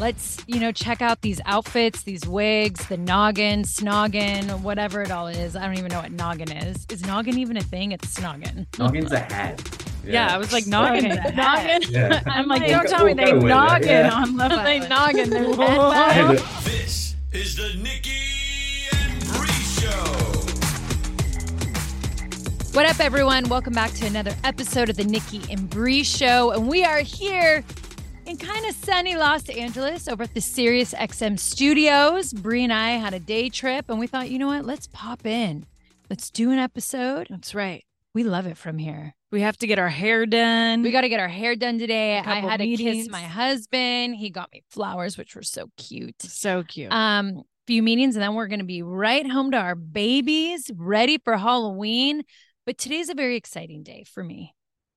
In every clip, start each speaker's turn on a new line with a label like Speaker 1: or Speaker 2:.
Speaker 1: Let's, you know, check out these outfits, these wigs, the noggin, snoggin, whatever it all is. I don't even know what noggin is. Is noggin even a thing? It's snoggin.
Speaker 2: Noggin's a hat.
Speaker 3: Yeah, I was like, noggin.
Speaker 1: Noggin.
Speaker 3: noggin.
Speaker 2: Yeah.
Speaker 3: I'm like, don't tell me they
Speaker 2: go with it,
Speaker 3: noggin
Speaker 2: yeah.
Speaker 3: on Love
Speaker 1: They noggin. Their
Speaker 4: This is the Nikki and Brie Show.
Speaker 1: What up, everyone? Welcome back to another episode of the Nikki and Brie Show. And we are here in kind of sunny Los Angeles over at the Sirius XM studios. Brie and I had a day trip and we thought, you know what? Let's pop in. Let's do an episode.
Speaker 3: That's right.
Speaker 1: We love it from here.
Speaker 3: We have to get our hair done.
Speaker 1: We got to get our hair done today. I had to kiss my husband. He got me flowers, which were so cute.
Speaker 3: so cute.
Speaker 1: Um, few meetings, and then we're gonna be right home to our babies, ready for Halloween. But today's a very exciting day for me.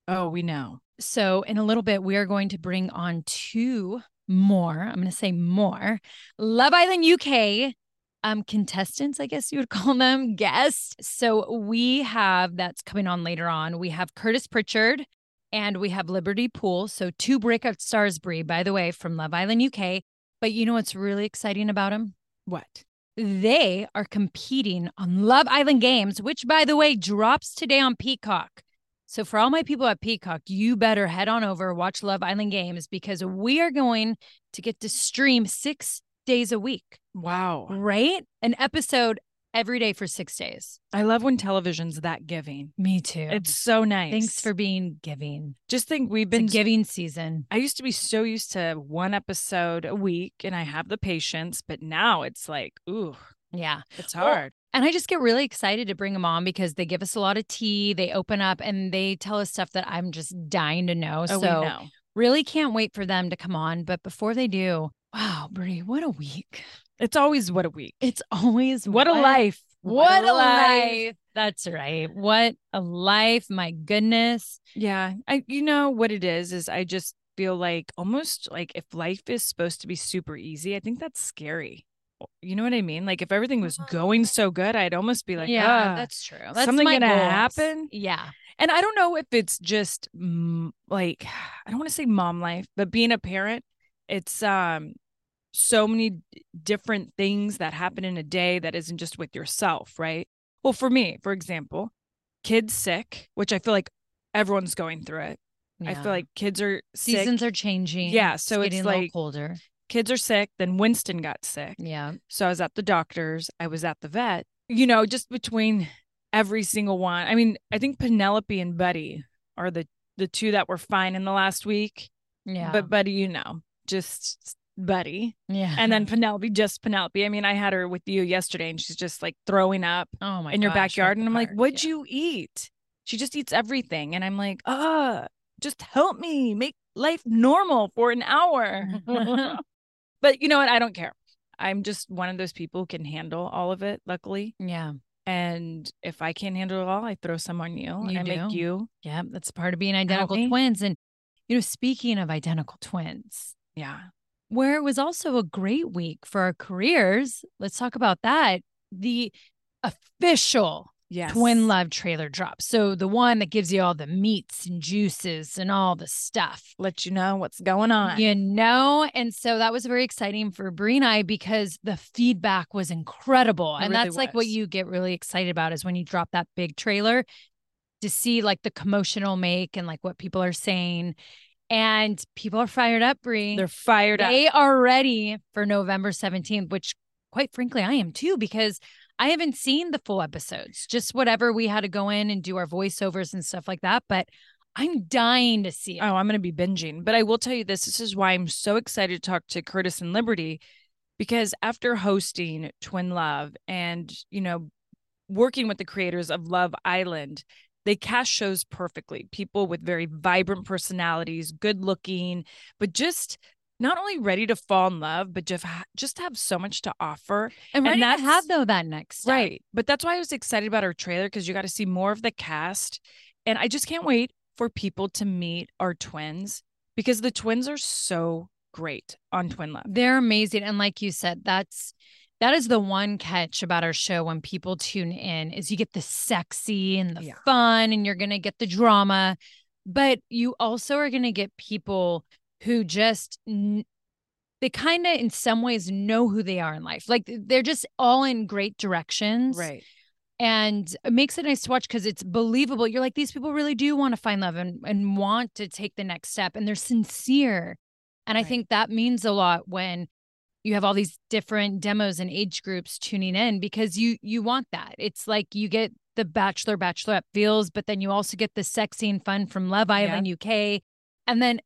Speaker 3: Oh, we know.
Speaker 1: So, in a little bit, we are going to bring on two more. I'm going to say more Love Island UK um, contestants, I guess you would call them guests. So, we have that's coming on later on. We have Curtis Pritchard and we have Liberty Poole. So, two breakout stars, Brie, by the way, from Love Island UK. But you know what's really exciting about them?
Speaker 3: What?
Speaker 1: They are competing on Love Island Games, which, by the way, drops today on Peacock. So, for all my people at Peacock, you better head on over, watch Love Island Games because we are going to get to stream six days a week,
Speaker 3: Wow.
Speaker 1: right? An episode every day for six days.
Speaker 3: I love when television's that giving.
Speaker 1: Me too.
Speaker 3: It's so nice.
Speaker 1: Thanks for being giving.
Speaker 3: just think we've been
Speaker 1: giving season.
Speaker 3: I used to be so used to one episode a week and I have the patience, but now it's like, ooh,
Speaker 1: Yeah.
Speaker 3: it's
Speaker 1: Well,
Speaker 3: hard.
Speaker 1: And I just get really excited to bring them on because they give us a lot of tea. They open up and they tell us stuff that I'm just dying to know.
Speaker 3: Oh,
Speaker 1: so
Speaker 3: know.
Speaker 1: really can't wait for them to come on. But before they do, wow, Brie, what a week.
Speaker 3: It's always what a week.
Speaker 1: It's always
Speaker 3: What a life.
Speaker 1: What, a life. That's right. What a life. My goodness.
Speaker 3: Yeah. I you know what it is is I just feel like almost like if life is supposed to be super easy, I think that's scary. You know what I mean? Like if everything was going so good, I'd almost be like,
Speaker 1: yeah,
Speaker 3: "Ah."
Speaker 1: that's true. That's
Speaker 3: something gonna
Speaker 1: goals.
Speaker 3: happen?
Speaker 1: Yeah.
Speaker 3: and I don't know if it's just like I don't want to say mom life, but being a parent, it's um so many different things that happen in a day that isn't just with yourself, right? Well, for me, for example, kids sick, which I feel like everyone's going through it. I feel like kids are sick.
Speaker 1: seasons are changing.
Speaker 3: Yeah, so it's
Speaker 1: getting a little
Speaker 3: like-
Speaker 1: colder.
Speaker 3: Kids are sick. Then Winston got sick.
Speaker 1: Yeah.
Speaker 3: So I was at the doctor's, I was at the vet, you know, just between every single one. I mean, I think Penelope and Buddy are the the two that were fine in the last week.
Speaker 1: Yeah.
Speaker 3: But Buddy, you know, just Buddy.
Speaker 1: yeah.
Speaker 3: And then Penelope, just Penelope. I mean, I had her with you yesterday and she's just like throwing up
Speaker 1: oh my
Speaker 3: in your
Speaker 1: gosh,
Speaker 3: backyard. And I'm like, what'd
Speaker 1: Yeah.
Speaker 3: you eat? She just eats everything. And I'm like, uh, just help me make life normal for an hour. but you know what? I don't care. I'm just one of those people who can handle all of it, luckily.
Speaker 1: Yeah.
Speaker 3: And if I can't handle it all, I throw some on you. and
Speaker 1: You
Speaker 3: I make
Speaker 1: do.
Speaker 3: you.
Speaker 1: Yeah. That's part of being identical twins. And, you know, speaking of identical twins,
Speaker 3: Yeah.
Speaker 1: where it was also a great week for our careers, let's talk about that. The official
Speaker 3: Yes.
Speaker 1: Twin Love trailer drop. So the one that gives you all the meats and juices and all the stuff.
Speaker 3: Let you know what's going on.
Speaker 1: You know, and so that was very exciting for Brie and I because the feedback was incredible.
Speaker 3: It
Speaker 1: and
Speaker 3: really
Speaker 1: that's like what you get really excited about is when you drop that big trailer to see like the commotion it'll make and like what people are saying. And people are fired up, Brie.
Speaker 3: They're fired up.
Speaker 1: They are ready for November 17th, which quite frankly, I am too, because I haven't seen the full episodes, just whatever we had to go in and do our voiceovers and stuff like that. But I'm dying to see it.
Speaker 3: Oh, I'm going to be binging. But I will tell you this this is why I'm so excited to talk to Curtis and Liberty because after hosting Twin Love and, you know, working with the creators of Love Island, they cast shows perfectly. People with very vibrant personalities, good looking, but just not only ready to fall in love, but just just have so much to offer.
Speaker 1: and ready to have though that next step.
Speaker 3: Right. But that's why I was excited about our trailer because you got to see more of the cast. And I just can't wait for people to meet our twins because the twins are so great on Twin Love.
Speaker 1: They're amazing. And like you said, that's that is the one catch about our show when people tune in is you get the sexy and the
Speaker 3: Yeah.
Speaker 1: fun and you're going to get the drama, but you also are going to get people who just they kind of in some ways know who they are in life. Like they're just all in great directions.
Speaker 3: Right.
Speaker 1: And it makes it nice to watch because it's believable. You're like, these people really do want to find love and, and want to take the next step and they're sincere. And I think that means a lot when you have all these different demos and age groups tuning in because you you want that. It's like you get the bachelor bachelorette feels, but then you also get the sexy and fun from Love Island UK. And then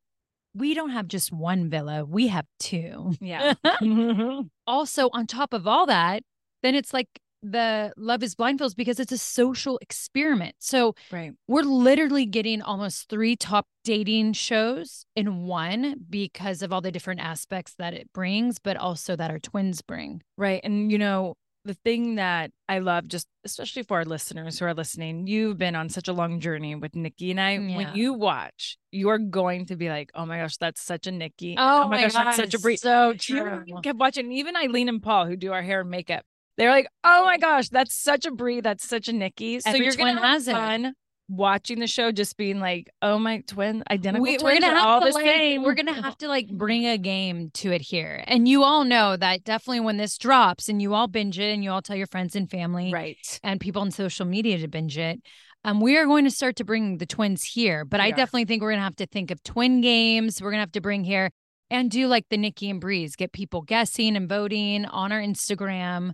Speaker 1: we don't have just one villa, we have two
Speaker 3: Yeah. Mm-hmm.
Speaker 1: also on top of all that, then it's like the Love is Blind feels because it's a social experiment. So
Speaker 3: right.
Speaker 1: we're literally getting almost three top dating shows in one because of all the different aspects that it brings, but also that our twins bring.
Speaker 3: Right. And you know, the thing that I love, just especially for our listeners who are listening, you've been on such a long journey with Nikki and I.
Speaker 1: Yeah.
Speaker 3: When you watch, you are going to be like, "Oh my gosh, that's such a Nikki!
Speaker 1: Oh, oh
Speaker 3: my gosh, that's such a Brie."
Speaker 1: So
Speaker 3: You kept watching. Even Eileen and Paul, who do our hair and makeup, they're like, "Oh my gosh, that's such a Brie. That's such a Nikki." So
Speaker 1: Every
Speaker 3: you're gonna have
Speaker 1: has it.
Speaker 3: Watching the show, just being like, "Oh my twin, identical
Speaker 1: We,
Speaker 3: twins
Speaker 1: we're gonna
Speaker 3: are
Speaker 1: have
Speaker 3: all
Speaker 1: to
Speaker 3: the
Speaker 1: like,
Speaker 3: same."
Speaker 1: we're gonna have to like bring a game to it here, and you all know that definitely when this drops, and you all binge it, and you all tell your friends and family,
Speaker 3: right.
Speaker 1: and people on social media to binge it. Um, we are going to start to bring the twins here, but
Speaker 3: We
Speaker 1: I
Speaker 3: are.
Speaker 1: definitely think we're gonna have to think of twin games. We're gonna have to bring here and do like the Nikki and Breeze, get people guessing and voting on our Instagram.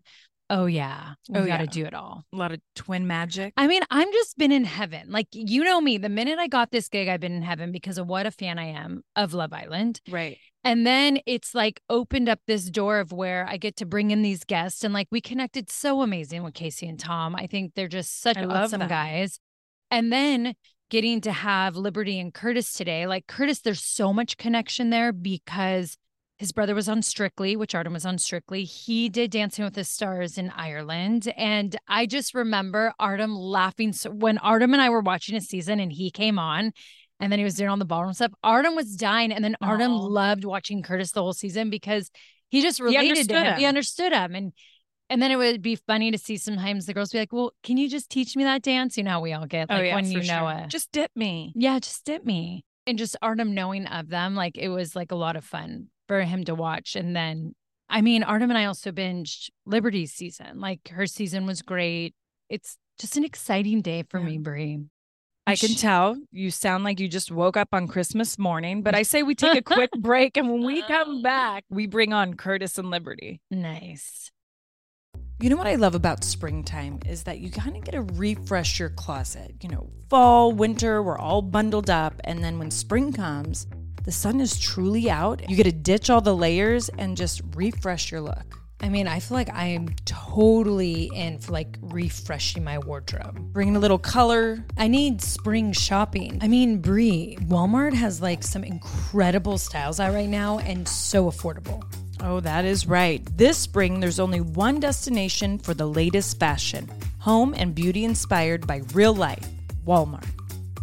Speaker 1: Oh yeah, we
Speaker 3: Oh,
Speaker 1: got to
Speaker 3: yeah.
Speaker 1: do it all.
Speaker 3: A lot of twin magic.
Speaker 1: I mean, I'm just been in heaven. Like, you know me, the minute I got this gig, I've been in heaven because of what a fan I am of Love Island.
Speaker 3: right.
Speaker 1: And then it's like opened up this door of where I get to bring in these guests. And like we connected so amazing with Casey and Tom. I think they're just such
Speaker 3: I
Speaker 1: awesome guys. And then getting to have Liberty and Curtis today. Like Curtis, there's so much connection there because his brother was on Strictly, which Artem was on Strictly. He did Dancing with the Stars in Ireland. And I just remember Artem laughing. So when Artem and I were watching a season and he came on, and then he was doing all the ballroom stuff. Artem was dying, and then Artem
Speaker 3: Aw.
Speaker 1: loved watching Curtis the whole season because he just related to
Speaker 3: understood
Speaker 1: him. He understood him, and and then it would be funny to see sometimes the girls be like, "Well, can you just teach me that dance?" You know how we all get oh, like when you know
Speaker 3: sure.
Speaker 1: a
Speaker 3: Just dip me.
Speaker 1: yeah, just dip me. And just Artem knowing of them, like it was like a lot of fun for him to watch. And then, I mean, Artem and I also binged Liberty's season. Like her season was great. It's just an exciting day for
Speaker 3: Yeah.
Speaker 1: me, Brie.
Speaker 3: I can tell you sound like you just woke up on Christmas morning, but I say we take a quick break and when we oh. come back, we bring on Curtis and Liberty.
Speaker 1: Nice.
Speaker 3: You know what I love about springtime is that you kind of get to refresh your closet. You know, fall, winter, we're all bundled up. And then when spring comes, the sun is truly out. You get to ditch all the layers and just refresh your look.
Speaker 1: I mean, I feel like I am totally in for like refreshing my wardrobe.
Speaker 3: Bringing a little color.
Speaker 1: I need spring shopping. I mean, Brie, Walmart has like some incredible styles out right now and so affordable.
Speaker 3: Oh, that is right. This spring, there's only one destination for the latest fashion home and beauty inspired by real life Walmart.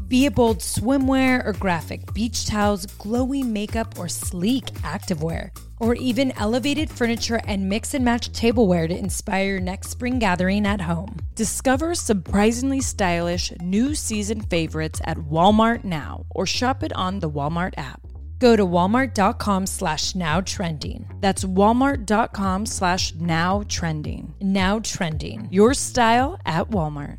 Speaker 1: Be it bold swimwear or graphic beach towels, glowy makeup or sleek activewear, or even elevated furniture and mix and match tableware to inspire your next spring gathering at home.
Speaker 3: Discover surprisingly stylish new season favorites at Walmart now or shop it on the Walmart app.
Speaker 1: Go to walmart.com slash now trending.
Speaker 3: That's walmart.com slash now trending.
Speaker 1: Now trending.
Speaker 3: Your style at Walmart.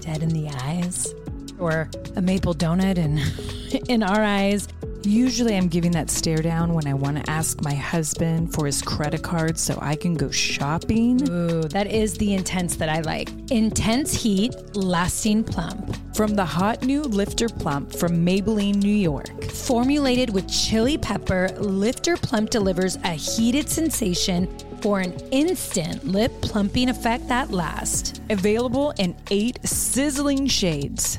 Speaker 1: dead in the eyes, or a maple donut And in our eyes.
Speaker 3: Usually, I'm giving that stare down when I want to ask my husband for his credit card so I can go shopping.
Speaker 1: Ooh, that is the intense that I like. Intense heat, lasting plump.
Speaker 3: From the hot new Lifter Plump from Maybelline, New York.
Speaker 1: Formulated with chili pepper, Lifter Plump delivers a heated sensation for an instant lip plumping effect that lasts.
Speaker 3: Available in eight sizzling shades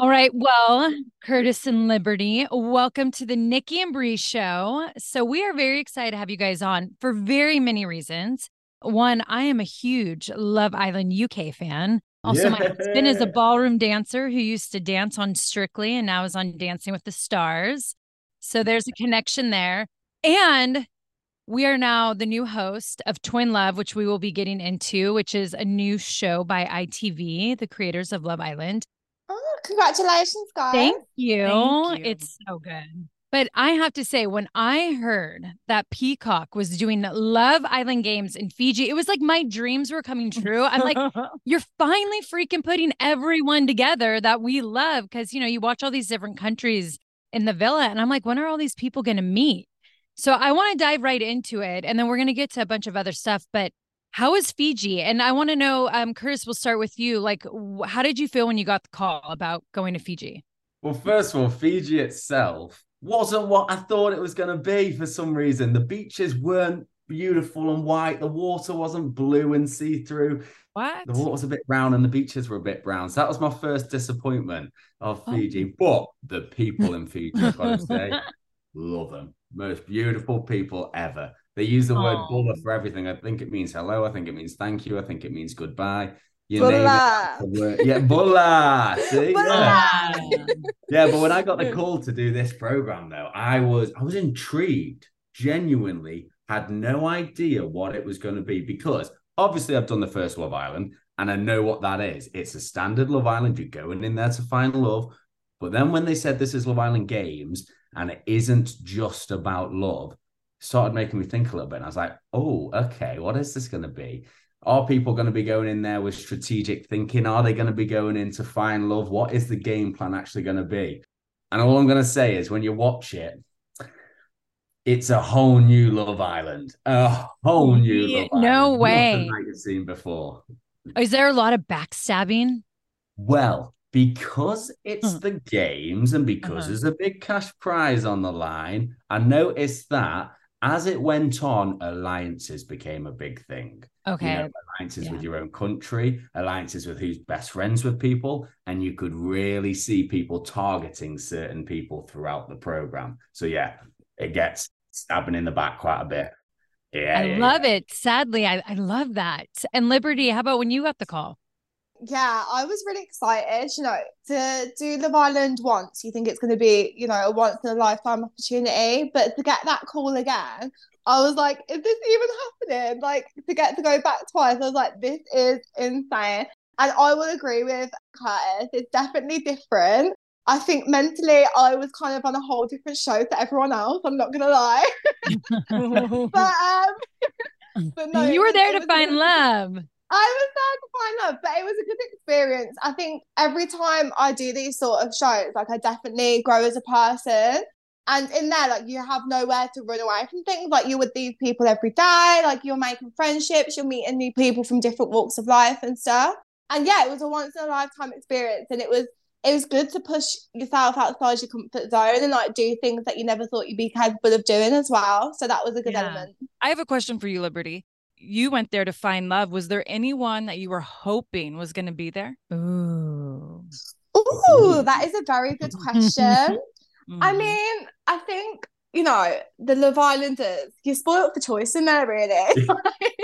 Speaker 1: All right. Well, Curtis and Liberty, welcome to the Nikki and Brie show. So, we are very excited to have you guys on for very many reasons. One, I am a huge Love Island UK fan. Also, my husband is a ballroom dancer who used to dance on Strictly and now is on Dancing with the Stars. So, there's a connection there. And we are now the new host of Twin Love, which we will be getting into, which is a new show by ITV, the creators of Love Island.
Speaker 2: Congratulations, guys.
Speaker 1: Thank you.
Speaker 3: Thank you.
Speaker 1: It's so good. But I have to say, when I heard that Peacock was doing Love Island games in Fiji, it was like my dreams were coming true. I'm like, you're finally freaking putting everyone together that we love. Cause, you know, you watch all these different countries in the villa, and I'm like, when are all these people going to meet? So I want to dive right into it. And then we're going to get to a bunch of other stuff. But how is Fiji? And I want to know, um, Curtis, we'll start with you. Like, wh- how did you feel when you got the call about going to Fiji?
Speaker 5: Well, first of all, Fiji itself wasn't what I thought it was going to be for some reason. The beaches weren't beautiful and white. The water wasn't blue and see through.
Speaker 1: What?
Speaker 5: The water was a bit brown and the beaches were a bit brown. So that was my first disappointment of
Speaker 1: Oh.
Speaker 5: Fiji. But the people in Fiji, I've got to say, love them. Most beautiful people ever. They use the word
Speaker 1: Oh.
Speaker 5: bula for everything. I think it means hello. I think it means thank you. I think it means goodbye. You name
Speaker 2: Bula.
Speaker 5: it. Yeah, bula. See?
Speaker 2: Bula.
Speaker 5: Yeah.
Speaker 1: Ah.
Speaker 5: Yeah, but when I got the call to do this program, though, I was I was intrigued. Genuinely, had no idea what it was going to be because obviously I've done the first Love Island and I know what that is. It's a standard Love Island. You're going in there to find love. But then when they said this is Love Island Games and it isn't just about love, it started making me think a little bit. And I was like, oh, okay, what is this going to be? Are people going to be going in there with strategic thinking? Are they going to be going in to find love? What is the game plan actually going to be? And all I'm going to say is when you watch it, it's a whole new Love Island. A whole new
Speaker 1: Yeah,
Speaker 5: Love Island.
Speaker 1: no
Speaker 5: Nothing
Speaker 1: way.
Speaker 5: like you've seen before.
Speaker 1: Is there a lot of backstabbing?
Speaker 5: Well, because it's
Speaker 1: Hmm.
Speaker 5: the games and because
Speaker 1: Uh-huh.
Speaker 5: there's a big cash prize on the line, I noticed that as it went on, alliances became a big thing.
Speaker 1: Okay.
Speaker 5: You know, alliances
Speaker 1: Yeah.
Speaker 5: with your own country, alliances with who's best friends with people, and you could really see people targeting certain people throughout the program. So yeah, it gets stabbing in the back quite a bit. Yeah,
Speaker 1: I
Speaker 5: yeah,
Speaker 1: love it. Sadly, I, I love that. And Liberty, how about when you got the call?
Speaker 2: Yeah, I was really excited, you know, to do Love Island once. You think it's going to be, you know, a once in a lifetime opportunity, but to get that call again, I was like, is this even happening? Like to get to go back twice, I was like, this is insane. And I will agree with Curtis, it's definitely different. I think mentally, I was kind of on a whole different show to everyone else. I'm not gonna lie, but um, but no,
Speaker 1: you were there to find
Speaker 2: good-
Speaker 1: love.
Speaker 2: I was there to find love, but it was a good experience. I think every time I do these sort of shows, like I definitely grow as a person. And in there, like you have nowhere to run away from things. Like you're with these people every day, like you're making friendships, you're meeting new people from different walks of life and stuff. And yeah, it was a once in a lifetime experience. And it was it was good to push yourself outside your comfort zone and like do things that you never thought you'd be capable of doing as well. So that was a good
Speaker 1: Yeah.
Speaker 2: element.
Speaker 3: I have a question for you, Liberty. You went there to find love. Was there anyone that you were hoping was going to be there?
Speaker 1: Ooh.
Speaker 2: Ooh, that is a very good question. I
Speaker 3: Mhm.
Speaker 2: mean, I think you know, the Love Islanders, you're spoiled for choice in there, really.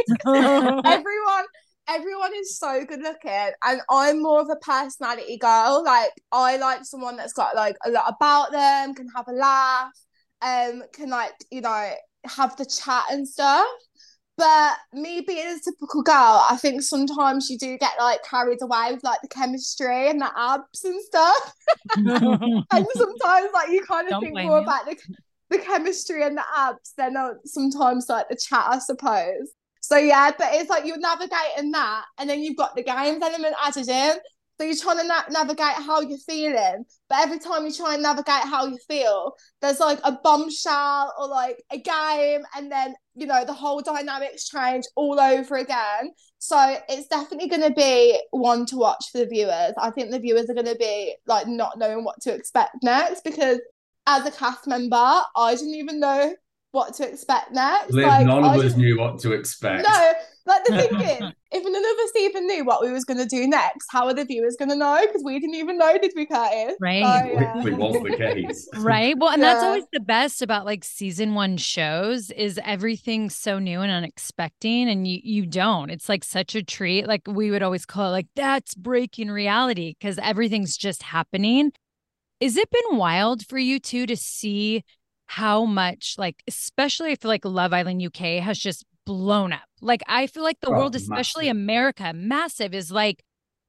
Speaker 2: everyone, everyone is so good looking, and I'm more of a personality girl. Like, I like someone that's got like a lot about them, can have a laugh, um, can like, you know, have the chat and stuff. But me being a typical girl, I think sometimes you do get like carried away with like the chemistry and the abs and stuff. and sometimes like you kind of
Speaker 1: Don't
Speaker 2: think more
Speaker 1: you.
Speaker 2: about the, the chemistry and the abs than uh, sometimes like the chat, I suppose. So yeah, but it's like you're navigating that, and then you've got the games element added in. So you're trying to na- navigate how you're feeling, but every time you try and navigate how you feel, there's like a bombshell or like a game, and then you know the whole dynamics change all over again. So it's definitely going to be one to watch for the viewers. I think the viewers are going to be like not knowing what to expect next because as a cast member, I didn't even know what to expect next. Like,
Speaker 5: none
Speaker 2: I
Speaker 5: of us knew what to expect.
Speaker 2: no, like the thing is, if none of us even knew what we was going to do next, how are the viewers going to know? Because we didn't even know, did we, Curtis?
Speaker 1: Right.
Speaker 2: So, yeah.
Speaker 5: Which was the case.
Speaker 1: Right. Well, and that's always the best about like season one shows is everything's so new and unexpected and you you don't. It's like such a treat. Like we would always call it like that's breaking reality because everything's just happening. Is it been wild for you two to see how much like especially if like Love Island UK has just blown up. Like I feel like the
Speaker 5: Oh,
Speaker 1: world, especially
Speaker 5: massive.
Speaker 1: America, massive is like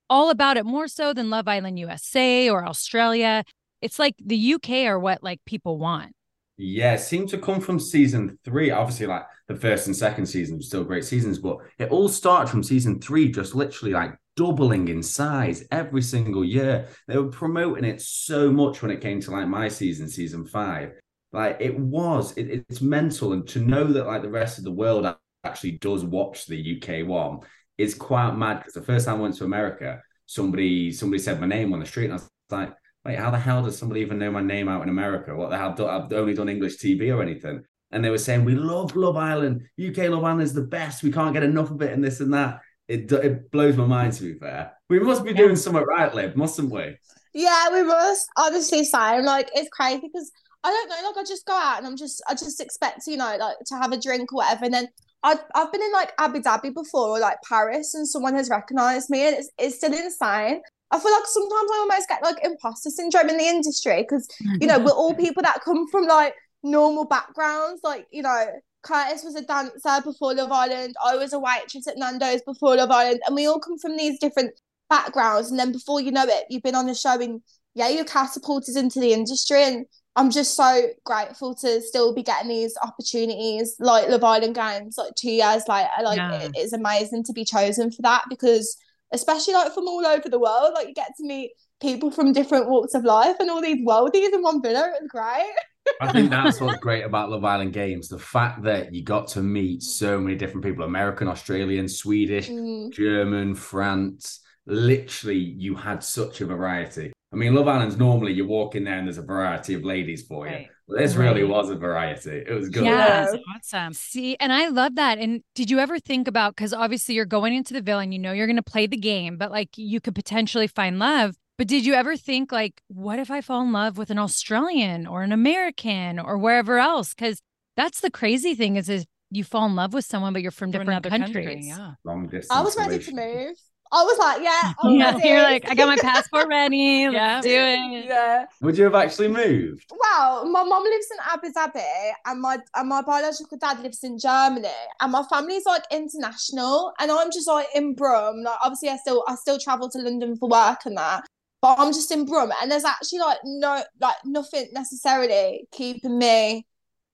Speaker 1: all about it more so than Love Island USA or Australia it's like the UK are what like people want.
Speaker 5: Yeah, it seemed to come from season three. Obviously, like the first and second season were still great seasons, but it all started from season three, just literally like doubling in size every single year. They were promoting it so much when it came to like my season, season five. Like it was, it- it's mental. And to know that like the rest of the world actually does watch the UK one is quite mad. Because the first time I went to America, somebody somebody said my name on the street, and I was like, wait, how the hell does somebody even know my name out in America? What the hell? do- I've only done English TV or anything. And they were saying, we love Love Island. UK Love Island is the best. We can't get enough of it and this and that. It, it blows my mind, to be fair. We must be doing something right, Liv, mustn't we?
Speaker 2: Yeah, we must honestly say, like, it's crazy because I don't know, like, I just go out and I'm just, I just expect, you know, like to have a drink or whatever. And then I, I've been in like Abu Dhabi before or like Paris and someone has recognized me and it's, it's still insane. I feel like sometimes I almost get like imposter syndrome in the industry because, you know, we're all people that come from like normal backgrounds. Like, you know, Curtis was a dancer before Love Island. I was a waitress at Nando's before Love Island. And we all come from these different backgrounds. And then before you know it, you've been on the show and yeah, you're catapulted into the industry. And I'm just so grateful to still be getting these opportunities like Love Island Games, like two years later. Like
Speaker 1: Yeah.
Speaker 2: it- it's amazing to be chosen for that because especially like from all over the world, like you get to meet people from different walks of life and all these worldies in one villa. It was great.
Speaker 5: I think that's what's great about Love Island Games. The fact that you got to meet so many different people American, Australian, Swedish,
Speaker 2: Mm.
Speaker 5: German, France. Literally, you had such a variety. I mean, Love Island's normally you walk in there and there's a variety of ladies for you.
Speaker 3: Right.
Speaker 5: But this really
Speaker 1: Right.
Speaker 5: was a variety. It was good.
Speaker 1: Yeah.
Speaker 3: That's awesome.
Speaker 1: See, and I love that. And did you ever think about because obviously you're going into the villa and you know you're going to play the game, but like you could potentially find love. But did you ever think like, what if I fall in love with an Australian or an American or wherever else? Because that's the crazy thing is, is you fall in love with someone, but you're from
Speaker 3: From
Speaker 1: different countries.
Speaker 3: country, yeah.
Speaker 5: Long distance.
Speaker 2: I was ready to move. I was like, yeah, I'm
Speaker 1: Yeah, you're like, I got my passport ready. Let's
Speaker 3: Yeah.
Speaker 1: do it.
Speaker 2: yeah.
Speaker 5: Would you have actually moved?
Speaker 2: Well, my mom lives in Abu Dhabi, and my and my biological dad lives in Germany, and my family's like international, and I'm just like in Brum. Like, obviously, I still I still travel to London for work and that, but I'm just in Brum, and there's actually like no like nothing necessarily keeping me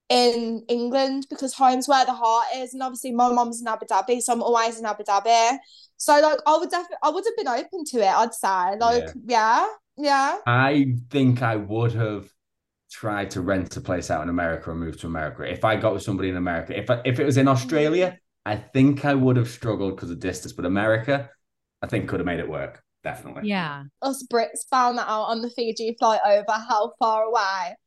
Speaker 2: in England because home's where the heart is, and obviously my mom's in Abu Dhabi, so I'm always in Abu Dhabi. So like, I would definitely I would have been open to it. I'd say like, yeah, yeah.
Speaker 5: I think I would have tried to rent a place out in America and move to America. If I got with somebody in America, if I, if it was in Australia, mm. I think I would have struggled because of distance. But America, I think could have made it work. Definitely.
Speaker 1: Yeah.
Speaker 2: us Brits found that out on the Fiji flight over how far away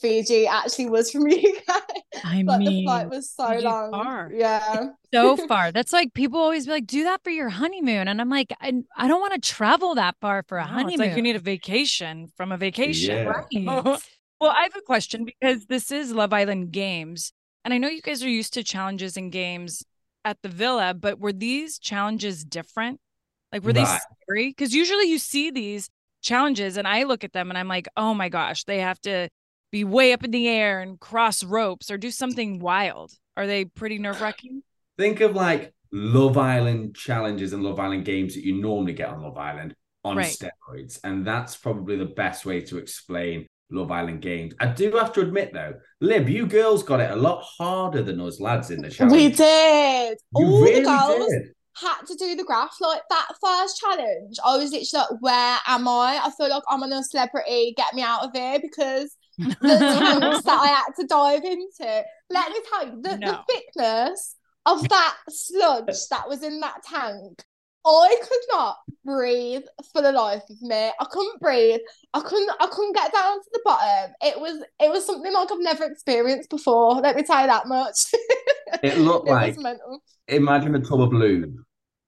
Speaker 2: Fiji actually was from UK.
Speaker 1: I
Speaker 2: like the flight was so
Speaker 3: Fiji's
Speaker 2: long.
Speaker 3: far.
Speaker 2: Yeah.
Speaker 1: so far. That's like people always be like, do that for your honeymoon. And I'm like, I, I don't want to travel that far for a
Speaker 3: No,
Speaker 1: honeymoon.
Speaker 3: It's like you need a vacation from a vacation.
Speaker 5: Yeah.
Speaker 1: Right.
Speaker 3: Well, I have a question because this is Love Island Games. And I know you guys are used to challenges and games at the villa, but were these challenges different? Like, were they scary? Because usually you see these challenges and I look at them and I'm like, oh my gosh, they have to be way up in the air and cross ropes or do something wild. Are they pretty nerve wracking?
Speaker 5: Think of like Love Island challenges and Love Island games that you normally get on Love Island on
Speaker 3: Right.
Speaker 5: steroids. And that's probably the best way to explain Love Island games. I do have to admit though, Lib, you girls got it a lot harder than us lads in the challenge.
Speaker 2: We did.
Speaker 5: You
Speaker 2: All
Speaker 5: really
Speaker 2: the girls
Speaker 5: did.
Speaker 2: had to do the graph. Like that first challenge, I was literally like, where am I? I feel like I'm on a celebrity. Get me out of here because the tanks that I had to dive into. Let me tell you, the,
Speaker 3: No.
Speaker 2: the thickness of that sludge that was in that tank. I could not breathe for the life of me. I couldn't breathe. I couldn't. I couldn't get down to the bottom. It was. It was something like I've never experienced before. Let me tell you that much.
Speaker 5: It looked
Speaker 2: it
Speaker 5: like
Speaker 2: was mental.
Speaker 5: imagine a tub of lube.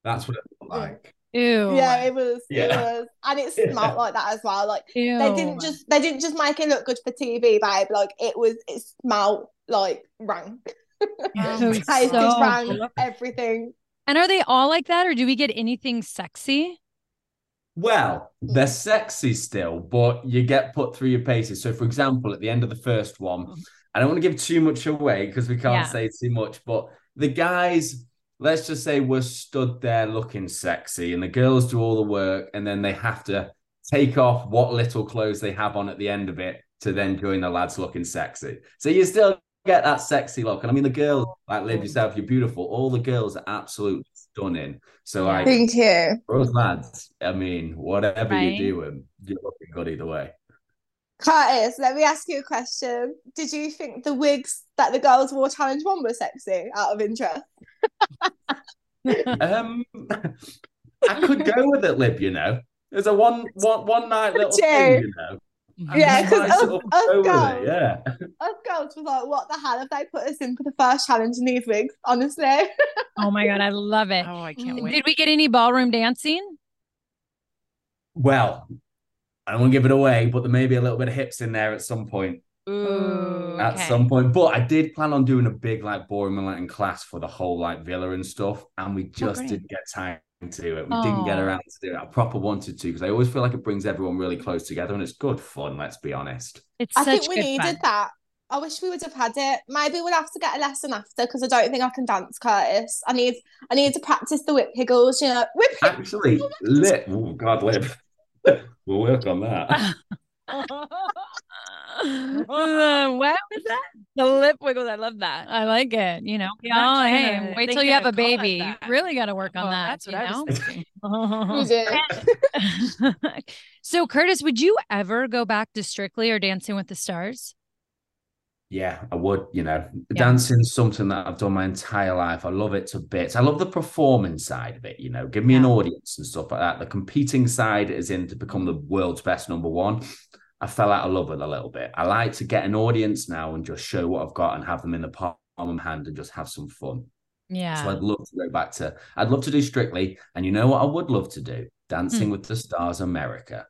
Speaker 5: That's what it looked like.
Speaker 3: Ew.
Speaker 2: Yeah, it was. It
Speaker 5: Yeah.
Speaker 2: was, and it
Speaker 5: Yeah.
Speaker 2: smelled like that as well. Like
Speaker 3: Ew.
Speaker 2: they didn't just. They didn't just make it look good for TV, babe. Like it was. It smelled like rank. Tasted
Speaker 1: so
Speaker 2: rank. Everything.
Speaker 1: And are they all like that, or do we get anything sexy?
Speaker 5: Well, mm. they're sexy still, but you get put through your paces. So, for example, at the end of the first one, mm. I don't want to give too much away because we can't
Speaker 1: Yeah.
Speaker 5: say too much, but the guys, let's just say, we're stood there looking sexy, and the girls do all the work, and then they have to take off what little clothes they have on at the end of it to then join the lads looking sexy. So, you still get that sexy look. And I mean, the girls, like Liv yourself, you're beautiful. All the girls are absolutely stunning. So, like,
Speaker 2: Thank you.
Speaker 5: for us lads, I mean, whatever
Speaker 1: Right.
Speaker 5: you're doing, um, you're looking good either way.
Speaker 2: Curtis, let me ask you a question. Did you think the wigs that the girls wore challenge one were sexy out of interest?
Speaker 5: Um, I could go with it, Lib. You know, there's a one one one night little
Speaker 2: Could
Speaker 5: thing.
Speaker 2: you?
Speaker 5: You know,
Speaker 2: Yeah,
Speaker 5: I
Speaker 2: because us,
Speaker 5: sort of
Speaker 2: us
Speaker 5: go with
Speaker 2: girls,
Speaker 5: it, yeah.
Speaker 2: us girls was like, what the hell have they put us in for the first challenge in these wigs? Honestly.
Speaker 1: Oh my god, I love it.
Speaker 3: Oh, I can't
Speaker 2: Mm.
Speaker 3: wait.
Speaker 1: Did we get any ballroom dancing?
Speaker 5: Well, I don't want to give it away, but there may be a little bit of hips in there at some point.
Speaker 3: Ooh.
Speaker 5: At
Speaker 1: Okay.
Speaker 5: some point, but I did plan on doing a big like ballroom and Latin class for the whole like villa and stuff, and we oh, just
Speaker 3: great.
Speaker 5: didn't get time to do it. We didn't get
Speaker 1: Oh.
Speaker 5: around to do it. I proper wanted to because I always feel like it brings everyone really close together, and it's good fun. Let's be honest.
Speaker 1: It's
Speaker 2: I
Speaker 1: such
Speaker 2: think we
Speaker 1: good
Speaker 2: needed
Speaker 1: fun.
Speaker 2: that. I wish we would have had it. Maybe we'll have to get a lesson after because I don't think I can dance, Curtis. I need I need to practice the whip higgles, you know. Whip higgles.
Speaker 5: Actually, lit. Oh God, Lib. We'll work on that.
Speaker 1: Uh, what was that?
Speaker 3: The lip wiggles. I love that.
Speaker 1: I like it. You know,
Speaker 3: I'm
Speaker 1: oh, hey, wait till you have a
Speaker 3: a call like
Speaker 1: baby. You really got to work on
Speaker 3: Oh,
Speaker 1: that.
Speaker 3: that's what
Speaker 1: you
Speaker 3: I
Speaker 1: know?
Speaker 3: was thinking.
Speaker 1: So, Curtis, would you ever go back to Strictly or Dancing with the Stars?
Speaker 5: Yeah, I would. You know, dancing's something that I've done my entire life. I love it to bits. I love the performing side of it. You know, give me an audience and stuff like that. The competing side is in to become the world's best number one. I fell out of love with it a little bit. I like to get an audience now and just show what I've got and have them in the palm of my hand and just have some fun.
Speaker 1: Yeah.
Speaker 5: So I'd love to go back to. I'd love to do Strictly, and you know what I would love to do?
Speaker 1: Hmm.
Speaker 5: Dancing with the Stars America.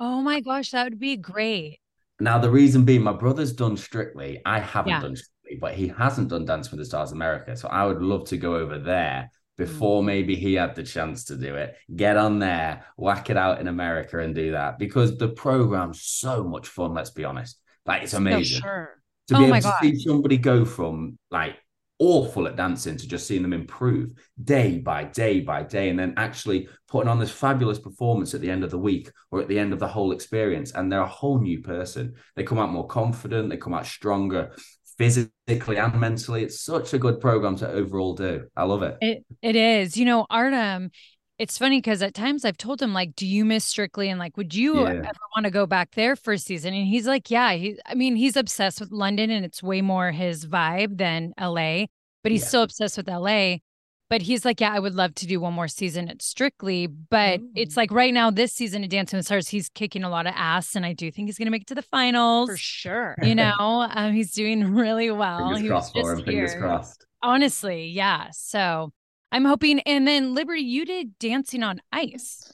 Speaker 1: oh my gosh, that would be great.
Speaker 5: Now, the reason being, my brother's done Strictly. I haven't
Speaker 1: Yeah.
Speaker 5: done Strictly, but he hasn't done Dance with the Stars America. So I would love to go over there before
Speaker 1: Mm.
Speaker 5: maybe he had the chance to do it. Get on there, whack it out in America and do that because the program's so much fun, let's be honest. Like, it's amazing
Speaker 3: sure.
Speaker 5: to
Speaker 1: Oh
Speaker 5: be
Speaker 1: my
Speaker 5: able to see somebody go from like awful at dancing to just seeing them improve day by day by day and then actually putting on this fabulous performance at the end of the week or at the end of the whole experience. And they're a whole new person. They come out more confident. They come out stronger physically and mentally. It's such a good program to overall do. I love it.
Speaker 1: It it is. You know, Artem, it's funny because at times I've told him like, "Do you miss Strictly?" and like, "Would you
Speaker 5: Yeah.
Speaker 1: ever want to go back there for a season?" And he's like, "Yeah." He, I mean, he's obsessed with London, and it's way more his vibe than LA. But he's
Speaker 5: Yeah.
Speaker 1: still obsessed with LA. But he's like, "Yeah, I would love to do one more season at Strictly." But it's like right now, this season of Dancing with Stars, he's kicking a lot of ass, and I do think he's going to make it to the finals.
Speaker 3: For sure.
Speaker 1: You know, um, he's doing really well.
Speaker 5: fingers
Speaker 1: he
Speaker 5: crossed for him fingers crossed
Speaker 1: Honestly, yeah. So I'm hoping. And then Liberty, you did dancing on ice.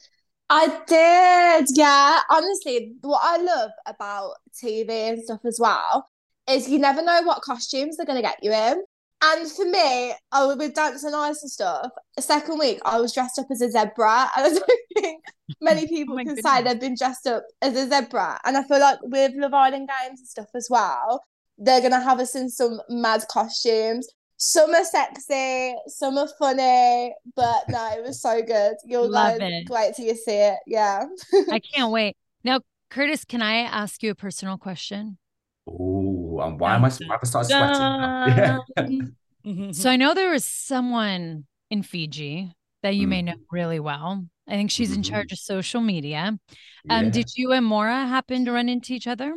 Speaker 2: I did, yeah. Honestly, what I love about TV and stuff as well is you never know what costumes they're going to get you in. And for me, I was with dancing Ice and stuff. The second week, I was dressed up as a zebra, and I don't think many oh people
Speaker 3: Oh
Speaker 2: can
Speaker 3: goodness.
Speaker 2: say they've been dressed up as a zebra. And I feel like with Love Island games and stuff as well, they're gonna have us in some mad costumes. Some are sexy, some are funny, but no, it was so good. You'll
Speaker 1: Love it.
Speaker 2: wait till you see it. Yeah.
Speaker 1: I can't wait. Now, Curtis, can I ask you a personal question?
Speaker 5: Oh, and why am I? Why have I started sweating? Yeah.
Speaker 3: Mm-hmm.
Speaker 1: So I know there was someone in Fiji that you may
Speaker 5: Mm.
Speaker 1: know really well. I think she's in
Speaker 5: Mhm.
Speaker 1: charge of social media. Um,
Speaker 5: Yeah.
Speaker 1: did you and Maura happen to run into each other?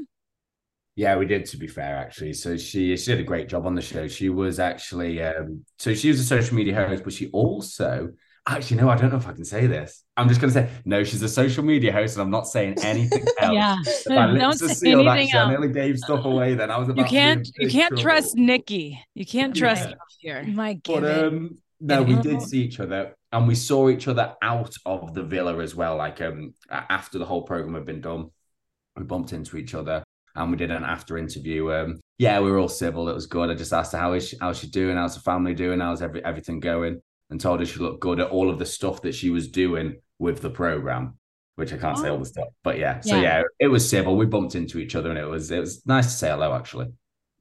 Speaker 5: Yeah, we did. To be fair, actually, so she she did a great job on the show. She was actually um, so she was a social media host, but she also actually no, I don't know if I can say this. I'm just going to say no. She's a social media host, and I'm not saying anything else.
Speaker 1: Yeah.
Speaker 5: My
Speaker 1: Don't
Speaker 5: lips
Speaker 1: say
Speaker 5: sealed.
Speaker 1: anything
Speaker 5: Actually, I nearly gave stuff away. Then I was
Speaker 3: You
Speaker 5: about to be in
Speaker 3: can't you can't
Speaker 5: trouble.
Speaker 3: trust Nikki. You can't trust
Speaker 1: Right.
Speaker 3: her here.
Speaker 1: Might give
Speaker 5: But um, no, we did see each other, and we saw each other out of the villa as well. Like um, after the whole program had been done, we bumped into each other, and we did an after interview. Um, yeah, we were all civil. It was good. I just asked her how is she, how's she doing, how's the family doing, how's every everything going, and told her she looked good at all of the stuff that she was doing with the program. Which I can't say all the stuff, but yeah. So
Speaker 1: Yeah.
Speaker 5: yeah, it was civil. We bumped into each other, and it was it was nice to say hello. Actually,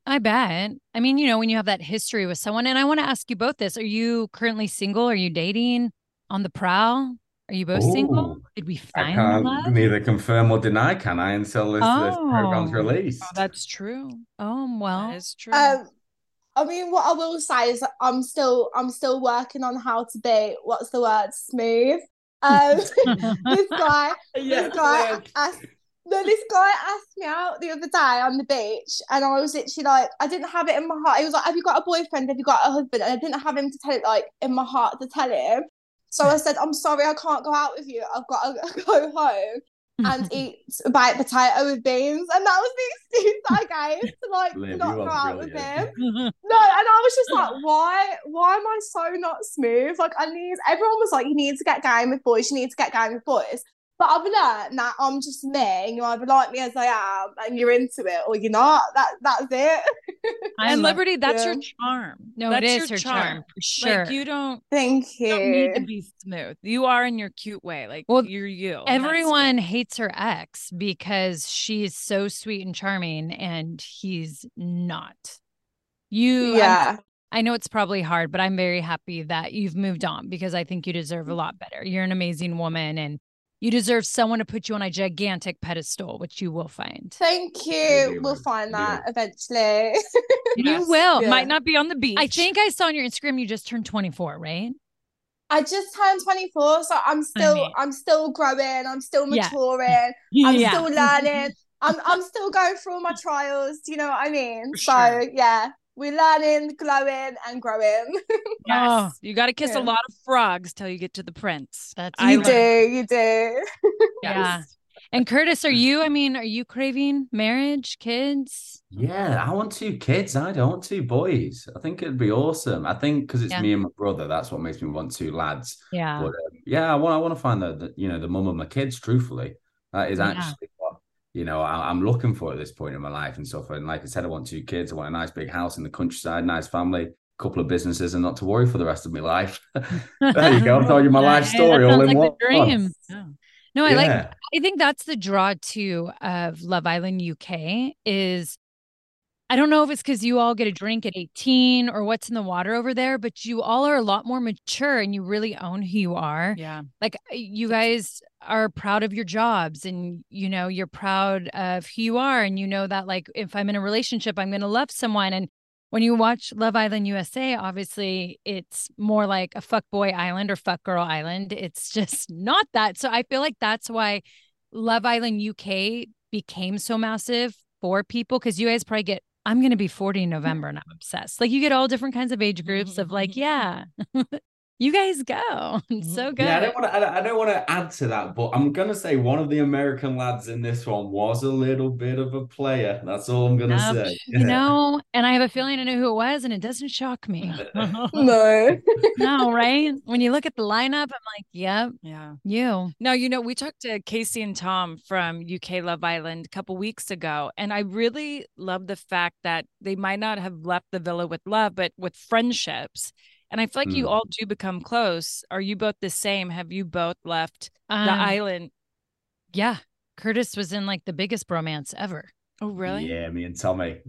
Speaker 1: I bet. I mean, you know, when you have that history with someone, and I want to ask you both this: Are you currently single? Are you dating? On the prowl? Are you both single?
Speaker 5: Ooh.
Speaker 1: Did we find I
Speaker 5: can't
Speaker 1: love?
Speaker 5: neither confirm or deny, can I? Until this, this program's
Speaker 1: Oh.
Speaker 5: released.
Speaker 3: Oh, that's true.
Speaker 1: Oh well.
Speaker 3: That is true.
Speaker 2: Um, I mean, what I will say is I'm still I'm still working on how to be what's the word smooth. Um, this guy, this guy asked. No, this guy asked me out the other day on the beach, and I was literally like, I didn't have it in my heart. He was like, "Have you got a boyfriend? Have you got a husband?" And I didn't have him to tell it like in my heart to tell him. So I said, "I'm sorry, I can't go out with you. I've got to go home and eat a baked potato with beans." And that was the excuse that I gave to like
Speaker 5: Liv,
Speaker 2: not
Speaker 5: you
Speaker 2: go
Speaker 5: are
Speaker 2: out with him. No, and I was just like, why? Why am I so not smooth? Like, I need. Everyone was like, you need to get game with boys. You need to get game with boys. But I've learned that I'm just me, and you either like me as I am, and you're into it, or you're not. That that's it.
Speaker 1: I
Speaker 3: and Liberty, that's your charm.
Speaker 1: No,
Speaker 3: that's
Speaker 1: it is
Speaker 3: your
Speaker 1: her charm, for sure.
Speaker 3: Like you don't,
Speaker 2: Thank
Speaker 3: you don't need to be smooth. You are in your cute way. Like
Speaker 1: Well,
Speaker 3: you're you.
Speaker 1: Everyone hates her ex because she's so sweet and charming, and he's not. You, I'm-
Speaker 2: Yeah,
Speaker 1: I know it's probably hard, but I'm very happy that you've moved on because I think you deserve a
Speaker 2: Mm.
Speaker 1: lot better. You're an amazing woman, and you deserve someone to put you on a gigantic pedestal, which you will find.
Speaker 2: thank
Speaker 5: You
Speaker 2: you. We'll
Speaker 5: man.
Speaker 2: find
Speaker 5: You
Speaker 2: that eventually.
Speaker 1: You
Speaker 3: Yes.
Speaker 1: will.
Speaker 2: Yeah.
Speaker 3: Might not be on the beach.
Speaker 1: I think I saw on your Instagram you just turned 24, right?
Speaker 2: I just turned 24, so I'm still
Speaker 1: mean-
Speaker 2: I'm still growing. I'm still
Speaker 1: Yeah.
Speaker 2: maturing. I'm
Speaker 1: Yeah.
Speaker 2: still learning. I'm I'm still going through all my trials. Do you know what I mean?
Speaker 3: For
Speaker 2: so
Speaker 3: sure.
Speaker 2: yeah, we're learning, glowing, and growing.
Speaker 3: Yes.
Speaker 1: Oh,
Speaker 3: you got to kiss
Speaker 2: yeah.
Speaker 3: a lot of frogs till you get to the prince.
Speaker 1: That's
Speaker 2: you
Speaker 3: love
Speaker 2: do,
Speaker 3: it.
Speaker 2: you do.
Speaker 1: Yeah. And Curtis, are you? I mean, are you craving marriage, kids?
Speaker 5: Yeah, I want two kids. I don't want two boys. I think it'd be awesome. I think because it's
Speaker 1: Yeah.
Speaker 5: me and my brother, that's what makes me want two lads.
Speaker 1: Yeah.
Speaker 5: But um, yeah, I want I want to find the, the you know the mum of my kids. Truthfully, that is actually what you know I, I'm looking for at this point in my life and stuff. And like I said, I want two kids. I want a nice big house in the countryside, nice family, couple of businesses, and not to worry for the rest of my life. there you go. I'm telling you my life story all in
Speaker 1: like
Speaker 5: one.
Speaker 1: dream.
Speaker 3: Yeah.
Speaker 1: No, I like I think that's the draw too of Love Island UK is I don't know if it's because you all get a drink at 18 or what's in the water over there, but you all are a lot more mature and you really own who you are.
Speaker 3: Yeah.
Speaker 1: Like uh, you guys are proud of your jobs and you know you're proud of who you are and you know that like if I'm in a relationship, I'm gonna love someone. And when you watch Love Island USA, obviously it's more like a fuck boy island or fuck girl island. It's just not that. So I feel like that's why Love Island UK became so massive for people because you guys probably get. I'm gonna be 40 in November and I'm obsessed. Like you get all different kinds of age groups of like, mm-hmm. yeah, You guys go. It's so good.
Speaker 5: Yeah, I don't want to. I don't want to add to that, but I'm gonna say one of the American lads in this one was a little bit of a player. That's all I'm gonna
Speaker 1: Um,
Speaker 5: say.
Speaker 1: You know, and I have a feeling I know who it was, and it doesn't shock me.
Speaker 2: No.
Speaker 1: no, right? When you look at the lineup, I'm like, yep,
Speaker 3: Yeah.
Speaker 1: you.
Speaker 3: No, you know, we talked to Casey and Tom from UK Love Island a couple weeks ago, and I really love the fact that they might not have left the villa with love, but with friendships. And I feel like you
Speaker 5: Mm.
Speaker 3: all do become close. Are you both the same? Have you both left
Speaker 1: Um,
Speaker 3: the island?
Speaker 1: Yeah. Curtis was in like the biggest bromance ever.
Speaker 3: Oh, really?
Speaker 5: Yeah, me and Tommy.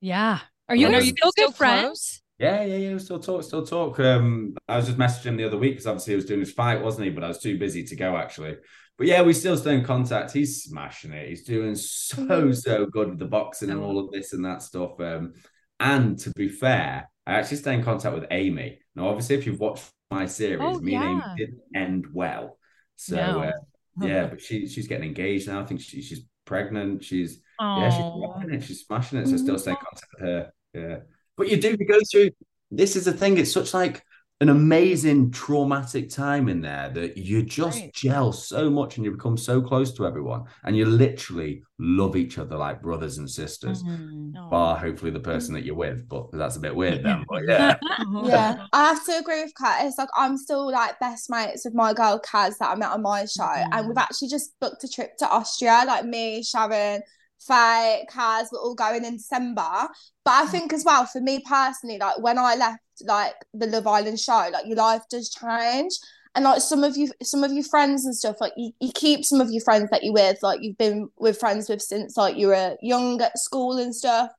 Speaker 1: Yeah. Are you
Speaker 5: are you
Speaker 1: still
Speaker 3: still
Speaker 1: good friends?
Speaker 3: close?
Speaker 5: Yeah, yeah, yeah. we Still talk, still talk. Um, I was just messaging him the other week because obviously he was doing his fight, wasn't he? But I was too busy to go actually. But yeah, we still stay in contact. He's smashing it. He's doing so
Speaker 2: Mhm.
Speaker 5: so good with the boxing and all of this and that stuff. Um, and to be fair, I actually stay in contact with Amy. Now, obviously, if you've watched my series,
Speaker 1: Oh,
Speaker 5: me and Amy didn't end well. So
Speaker 1: No.
Speaker 5: uh, yeah, but she she's getting engaged now. I think she, she's pregnant. She's yeah, she's rocking it. She's smashing it. So still stay in contact with her. Yeah. But you do you go through this is the thing. It's such like an amazing traumatic time in there that you just
Speaker 3: Right.
Speaker 5: gel so much and you become so close to everyone and you literally love each other like brothers and sisters.
Speaker 1: Mhm.
Speaker 3: Oh.
Speaker 5: Bar hopefully the person that you're with, but that's a bit weird then. But yeah.
Speaker 2: Yeah, I have to agree with Kat. It's like I'm still like best mates with my girl Kaz that I met on my show, and we've actually just booked a trip to Austria. Like me, Sharon, Faye, Kaz, we're all going in December. But I think as well for me personally, like when I left like the Love Island show, like your life does change. And like some of you, some of your friends and stuff, like you, you keep some of your friends that you're with, like you've been with friends with since like you were young at school and stuff.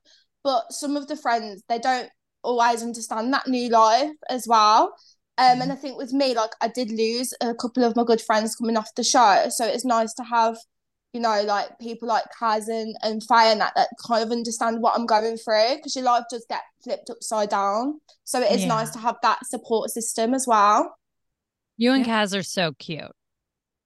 Speaker 2: But some of the friends, they don't always understand that new life as well. Um, and I think with me, like I did lose a couple of my good friends coming off the show, so it's nice to have, you know, like people like Kaz and, and Faye and that that kind of understand what I'm going through because your life does get flipped upside down. So it is
Speaker 1: Yeah.
Speaker 2: nice to have that support system as well.
Speaker 1: You and Kaz are so cute.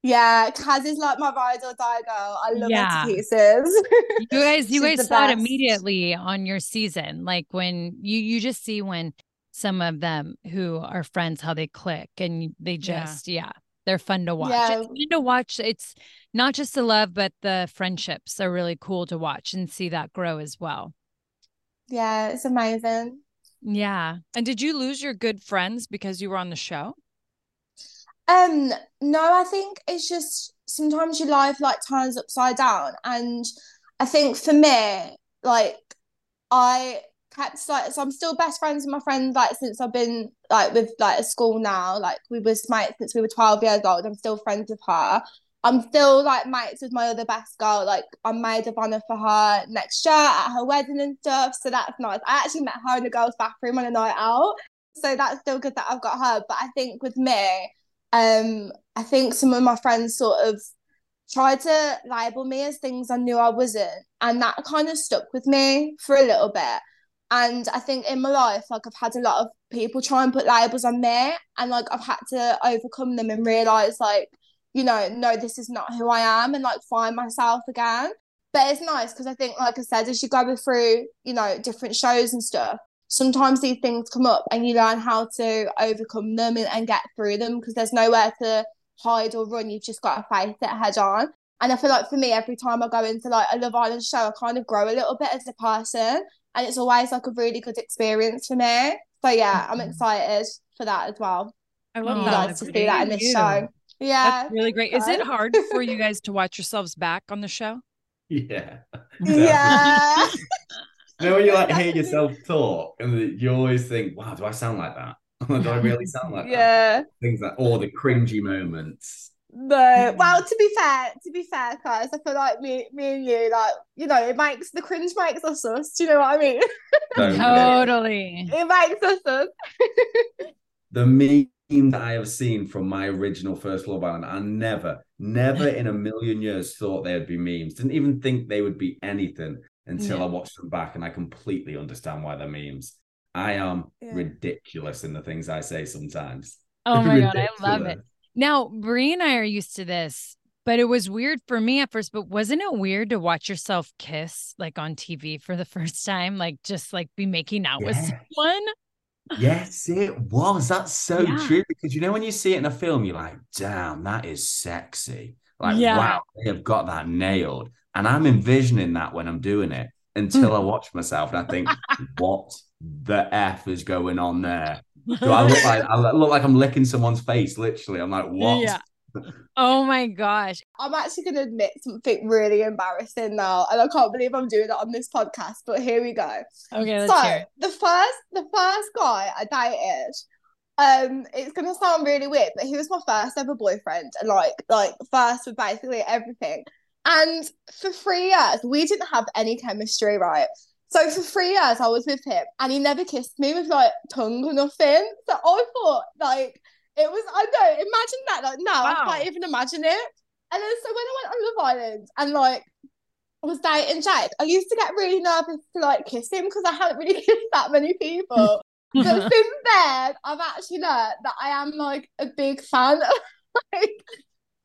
Speaker 2: Yeah, Kaz is like my ride or die girl. I love
Speaker 1: Yeah.
Speaker 2: her to pieces.
Speaker 1: You guys, you guys
Speaker 2: the
Speaker 1: saw it immediately on your season. Like when you you just see when some of them who are friends how they click and they
Speaker 3: Yeah.
Speaker 1: just yeah, they're fun to watch.
Speaker 2: Yeah.
Speaker 1: It's fun to watch. It's not just the love, but the friendships are really cool to watch and see that grow as well.
Speaker 2: yeah, it's amazing.
Speaker 1: Yeah.
Speaker 3: And did you lose your good friends because you were on the show?
Speaker 2: Um, no, I think it's just sometimes your life like turns upside down, and I think for me, like I kept like so I'm still best friends with my friend like since I've been like with like a school now. Like we was mates since we were 12 years old. I'm still friends with her. I'm still like mates with my other best girl. Like I'm maid of honor for her next year at her wedding and stuff. So that's nice. I actually met her in the girls' bathroom on a night out. So that's still good that I've got her. But I think with me, um, I think some of my friends sort of tried to label me as things I knew I wasn't, and that kind of stuck with me for a little bit. And I think in my life, like I've had a lot of people try and put labels on me, and like I've had to overcome them and realize, like, you know, no, this is not who I am, and like find myself again. But it's nice because I think, like I said, as you go through, you know, different shows and stuff, sometimes these things come up and you learn how to overcome them and, and get through them because there's nowhere to hide or run. You've just got to face it head on. And I feel like for me, every time I go into like a Love Island show, I kind of grow a little bit as a person. And it's always like a really good experience for me. So yeah, I'm mm-hmm. excited for that as well.
Speaker 3: I
Speaker 1: love
Speaker 2: You
Speaker 1: that.
Speaker 2: guys to see that in this
Speaker 1: cute.
Speaker 2: show. Yeah.
Speaker 3: That's really great. Is it hard for you guys to watch yourselves back on the show?
Speaker 5: Yeah.
Speaker 2: Yeah.
Speaker 5: You know when you like hear yourself talk and you always think, wow, do I sound like that? do I really sound like that?
Speaker 2: yeah.
Speaker 5: Things like or the cringy moments.
Speaker 2: No, mm. well, to be fair, to be fair, guys, I feel like me, me and you, like, you know, it makes the cringe makes us us. Do you know what I mean?
Speaker 1: Totally.
Speaker 2: It makes us us.
Speaker 5: the meme that I have seen from my original first Love Island, I never, never in a million years thought they would be memes. Didn't even think they would be anything until
Speaker 3: Yeah.
Speaker 5: I watched them back, and I completely understand why they're memes. I am
Speaker 2: Yeah.
Speaker 5: ridiculous in the things I say sometimes.
Speaker 1: Oh my God, I love it. Now, Brie and I are used to this, but it was weird for me at first. But wasn't it weird to watch yourself kiss like on TV for the first time? Like just like be making out with someone?
Speaker 5: Yes, it was. That's so
Speaker 1: Yeah.
Speaker 5: true because you know when you see it in a film, you're like, "Damn, that is sexy." Like,
Speaker 1: Yeah.
Speaker 5: wow, they have got that nailed. And I'm envisioning that when I'm doing it hmm. until I watch myself and I think, "What the f is going on there?" Do I look like I look like I'm licking someone's face? Literally, I'm like, "What?"
Speaker 1: Yeah. Oh my gosh.
Speaker 2: I'm actually going to admit something really embarrassing now, and I can't believe I'm doing it on this podcast. But here we go.
Speaker 1: Okay, let's
Speaker 2: so
Speaker 1: hear.
Speaker 2: the first, the first guy I dated, um, it's gonna sound really weird, but he was my first ever boyfriend, and like, like first with basically everything. And for three years, we didn't have any chemistry, right? So for three years, I was with him, and he never kissed me with like tongue or nothing. So I thought, like, it was I don't imagine that. Like, now
Speaker 3: Wow.
Speaker 2: I can't even imagine it. And then so when I went on Love Island and like I was dating Jake, I used to get really nervous to like kiss him because I hadn't really kissed that many people. but since then, I've actually learned that I am like a big fan of like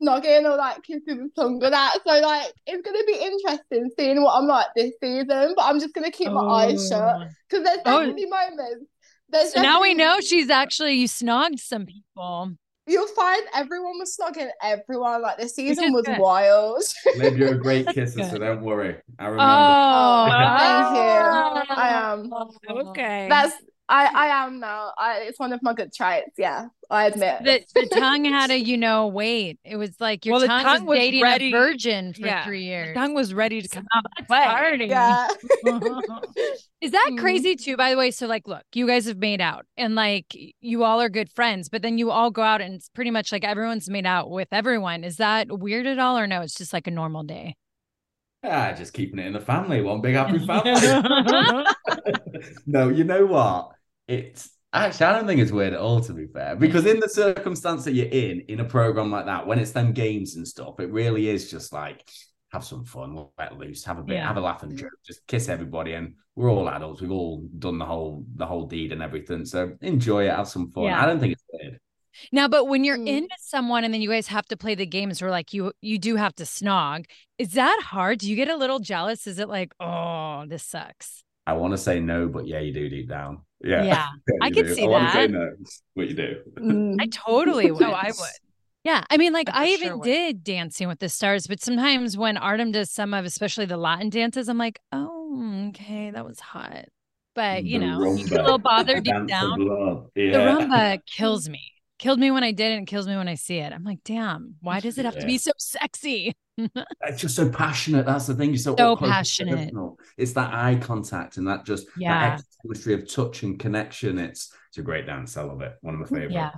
Speaker 2: noggin or like kissing with tongue or that. So like it's gonna be interesting seeing what I'm like this season. But I'm just gonna keep my eyes shut oh. because there's
Speaker 1: Oh.
Speaker 2: definitely moments. There's
Speaker 1: So now we know she's actually you snogged some people.
Speaker 2: You'll find everyone was snogging everyone. Like the season was
Speaker 1: good.
Speaker 2: wild.
Speaker 5: Maybe you're a great kisser, so don't worry. I remember.
Speaker 1: Oh, oh
Speaker 2: thank you. I am.
Speaker 3: Okay.
Speaker 2: That's I I am now. I it's one of my good traits. Yeah, I admit.
Speaker 1: the, the tongue had a you know wait. It was like your
Speaker 3: Well, the
Speaker 1: tongue,
Speaker 3: tongue
Speaker 1: was
Speaker 3: was
Speaker 1: dating
Speaker 3: ready-
Speaker 1: a virgin for
Speaker 3: Yeah.
Speaker 1: three
Speaker 3: The
Speaker 1: years.
Speaker 3: tongue was ready to come out and.
Speaker 1: Party.
Speaker 2: yeah.
Speaker 1: Is that
Speaker 2: Mhm.
Speaker 1: crazy too? By the way, so like, look, you guys have made out, and like, you all are good friends, but then you all go out, and it's pretty much like everyone's made out with everyone. Is that weird at all, or no? It's just like a normal day.
Speaker 5: Ah, just keeping it in the family, one big happy family. no, you know what? It's actually I don't think it's weird at all, to be fair, because in the circumstance that you're in, in a program like that, when it's them games and stuff, it really is just like have some fun, let loose, have a bit,
Speaker 1: Yeah.
Speaker 5: have a laugh and joke, just kiss everybody, and we're all adults. We've all done the whole the whole deed and everything, so enjoy it, have some fun.
Speaker 1: Yeah.
Speaker 5: I don't think it's weird.
Speaker 1: Now, but when you're
Speaker 2: Mm.
Speaker 1: into someone, and then you guys have to play the games, where like you you do have to snog. Is that hard? Do you get a little jealous? Is it like, oh, this sucks?
Speaker 5: I want to say no, but yeah, you do deep down. Yeah,
Speaker 1: Yeah, I
Speaker 5: you
Speaker 1: could
Speaker 5: do.
Speaker 1: see
Speaker 5: I want to say
Speaker 1: that.
Speaker 5: no, but you do.
Speaker 2: Mm.
Speaker 1: I totally would.
Speaker 3: Oh, I would.
Speaker 1: Yeah, I mean, like
Speaker 3: I
Speaker 1: I even
Speaker 3: sure would.
Speaker 1: did Dancing with the Stars, but sometimes when Artem does some of, especially the Latin dances, I'm like, oh, okay, that was hot. But you
Speaker 5: The
Speaker 1: know, you get a little bothered deep down.
Speaker 5: love.
Speaker 1: The rumba kills me. Killed me when I did it, and kills me when I see it. I'm like, damn, why does it have to be so sexy?
Speaker 5: It's just so passionate. That's the thing. You're so,
Speaker 1: So
Speaker 5: up close and
Speaker 1: passionate.
Speaker 5: personal. It's that eye contact and that just
Speaker 1: Yeah.
Speaker 5: that chemistry of touch and connection. It's it's a great dance. I love it. One of my favorite.
Speaker 1: Yeah,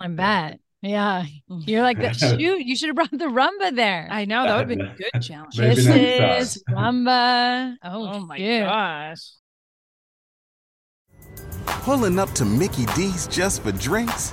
Speaker 1: I bet. Yeah, you're like, that. shoot, you should have brought the rumba there.
Speaker 3: I know that would have been a good challenge.
Speaker 5: Maybe next.
Speaker 1: Kisses, rumba. Oh,
Speaker 3: Oh my
Speaker 1: shoot.
Speaker 3: gosh.
Speaker 6: Pulling up to Mickey D's just for drinks?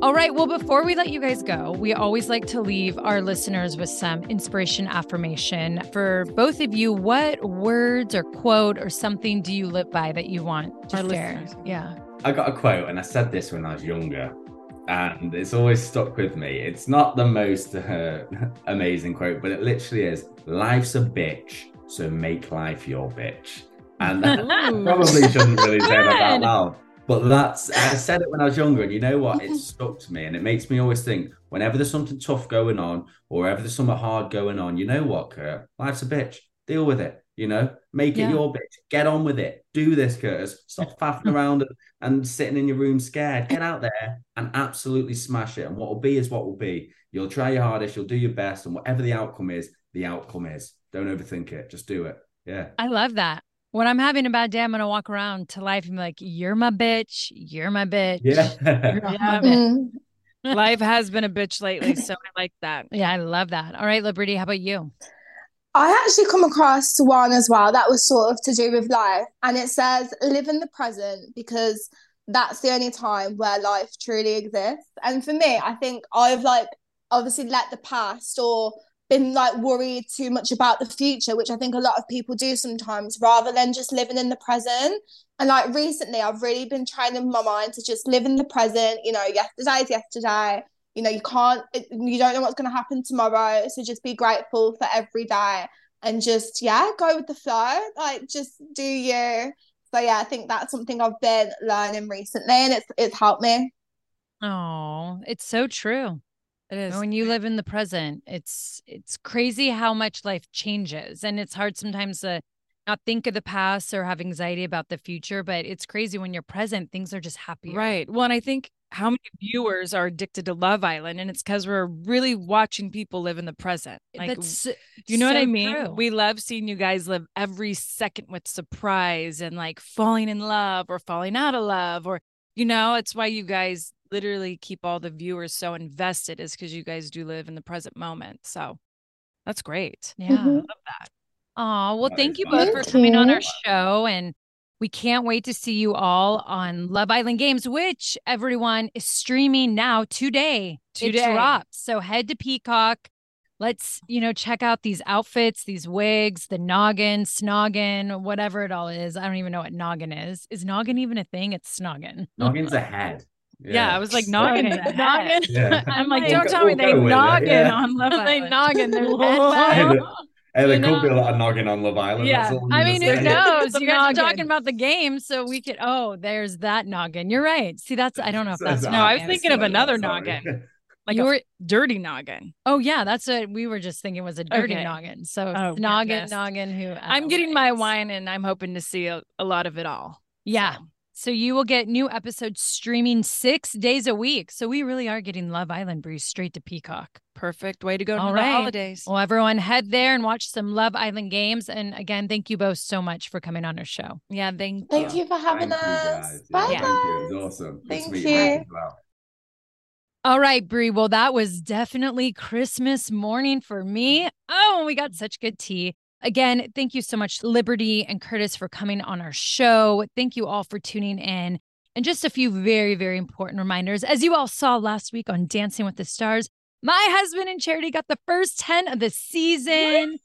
Speaker 1: All right. Well, before we let you guys go, we always like to leave our listeners with some inspiration affirmation. For both of you, what words or quote or something do you live by that you want to
Speaker 3: Our
Speaker 1: share?
Speaker 3: listeners.
Speaker 1: Yeah.
Speaker 5: I got a quote, and I said this when I was younger, and it's always stuck with me. It's not the most uh, amazing quote, but it literally is: "Life's a bitch, so make life your bitch." And I probably shouldn't really say that out loud, but that's I said it when I was younger, and you know what? It stuck to me, and it makes me always think: whenever there's something tough going on, or whenever there's something hard going on, you know what, Kurt? Life's a bitch. Deal with it. You know, make
Speaker 1: Yeah.
Speaker 5: it your bitch. Get on with it. Do this, Curtis. Stop faffing around and, and sitting in your room scared. Get out there and absolutely smash it. And what will be is what will be. You'll try your hardest. You'll do your best, and whatever the outcome is, the outcome is. Don't overthink it. Just do it. Yeah.
Speaker 1: I love that. When I'm having a bad day, I'm going to walk around to life and be like, you're my bitch. You're my bitch. You're
Speaker 5: Yeah.
Speaker 1: my
Speaker 3: Yeah.
Speaker 1: bitch.
Speaker 2: Mm.
Speaker 3: Life has been a bitch lately, so I like that.
Speaker 1: Yeah, I love that. All right, Liberty, how about you?
Speaker 2: I actually come across one as well that was sort of to do with life, and it says live in the present because that's the only time where life truly exists. And for me, I think I've like obviously let the past or been like worried too much about the future, which I think a lot of people do sometimes, rather than just living in the present. And like recently, I've really been training my mind to just live in the present. You know, yesterday's yesterday. You know, you can't, you don't know what's going to happen tomorrow. So just be grateful for every day and just, yeah, go with the flow. Like, just do you. So yeah, I think that's something I've been learning recently and it's it's helped me.
Speaker 1: Oh, it's so true.
Speaker 3: It is.
Speaker 1: When you live in the present, it's it's crazy how much life changes, and it's hard sometimes to not think of the past or have anxiety about the future. But it's crazy when you're present; things are just happier.
Speaker 3: Right. Well, and I think how many viewers are addicted to Love Island, and it's because we're really watching people live in the present. Like,
Speaker 1: That's
Speaker 3: do you know what I mean?
Speaker 1: true.
Speaker 3: We love seeing you guys live every second with surprise and like falling in love or falling out of love, or you know, it's why you guys literally keep all the viewers so invested, is because you guys do live in the present moment. So that's great.
Speaker 1: yeah.
Speaker 2: Mhm.
Speaker 3: Love that.
Speaker 1: Oh, well,
Speaker 5: That
Speaker 1: thank
Speaker 5: is
Speaker 1: you both for
Speaker 2: Thank
Speaker 1: coming on our show. And we can't wait to see you all on Love Island Games, which everyone is streaming now today.
Speaker 3: Today.
Speaker 1: It drops. So head to Peacock. Let's, you know, check out these outfits, these wigs, the noggin, snoggin, whatever it all is. I don't even know what noggin is. Is noggin even a thing? It's snoggin.
Speaker 5: Noggin's a head.
Speaker 3: Yeah, I was like noggin.
Speaker 1: Noggin.
Speaker 3: noggin.
Speaker 5: Yeah.
Speaker 3: I'm like,
Speaker 1: We'll
Speaker 3: don't
Speaker 5: go-
Speaker 3: tell me
Speaker 5: we'll
Speaker 3: they
Speaker 5: go with
Speaker 3: noggin
Speaker 5: yeah.
Speaker 3: on Love Island.
Speaker 1: they
Speaker 3: Island.
Speaker 1: noggin. There's
Speaker 5: Hey,
Speaker 1: head
Speaker 5: there- hey, there could be a lot of noggin on Love Island.
Speaker 3: Yeah.
Speaker 5: I'm
Speaker 1: I
Speaker 5: gonna
Speaker 1: mean, who knows?
Speaker 3: The
Speaker 1: You guys are talking about the game, so we could. Oh, there's that noggin. You're right. See, that's. I don't know if that's.
Speaker 3: No, I was thinking of another
Speaker 5: sorry.
Speaker 3: noggin. Like
Speaker 1: You
Speaker 3: a
Speaker 1: were-
Speaker 3: dirty noggin.
Speaker 1: Oh yeah, that's what we were just thinking was a dirty
Speaker 3: Okay.
Speaker 1: noggin. So
Speaker 3: Oh,
Speaker 1: noggin,
Speaker 3: goodness.
Speaker 1: noggin. Who
Speaker 3: I'm uh, getting my wine and I'm hoping to see a, a lot of it all.
Speaker 1: Yeah.
Speaker 3: So,
Speaker 1: So you will get new episodes streaming six days a week. So we really are getting Love Island Breeze straight to Peacock.
Speaker 3: perfect way to go
Speaker 1: All
Speaker 3: to
Speaker 1: right.
Speaker 3: the holidays.
Speaker 1: Well, everyone head there and watch some Love Island games. And again, thank you both so much for coming on our show.
Speaker 3: yeah, thank, you.
Speaker 2: Thank
Speaker 3: you.
Speaker 2: you for having
Speaker 5: Thank
Speaker 2: us.
Speaker 5: guys.
Speaker 2: Bye
Speaker 5: Yeah,
Speaker 2: guys.
Speaker 5: Thank you. It was awesome.
Speaker 2: Thank you.
Speaker 5: guys as well.
Speaker 1: All right, Brie. Well, that was definitely Christmas morning for me. Oh, we got such good tea. Again, thank you so much, Liberty and Curtis, for coming on our show. Thank you all for tuning in. And just a few very, very important reminders. As you all saw last week on Dancing with the Stars, my husband and Charity got the first 10 of the season.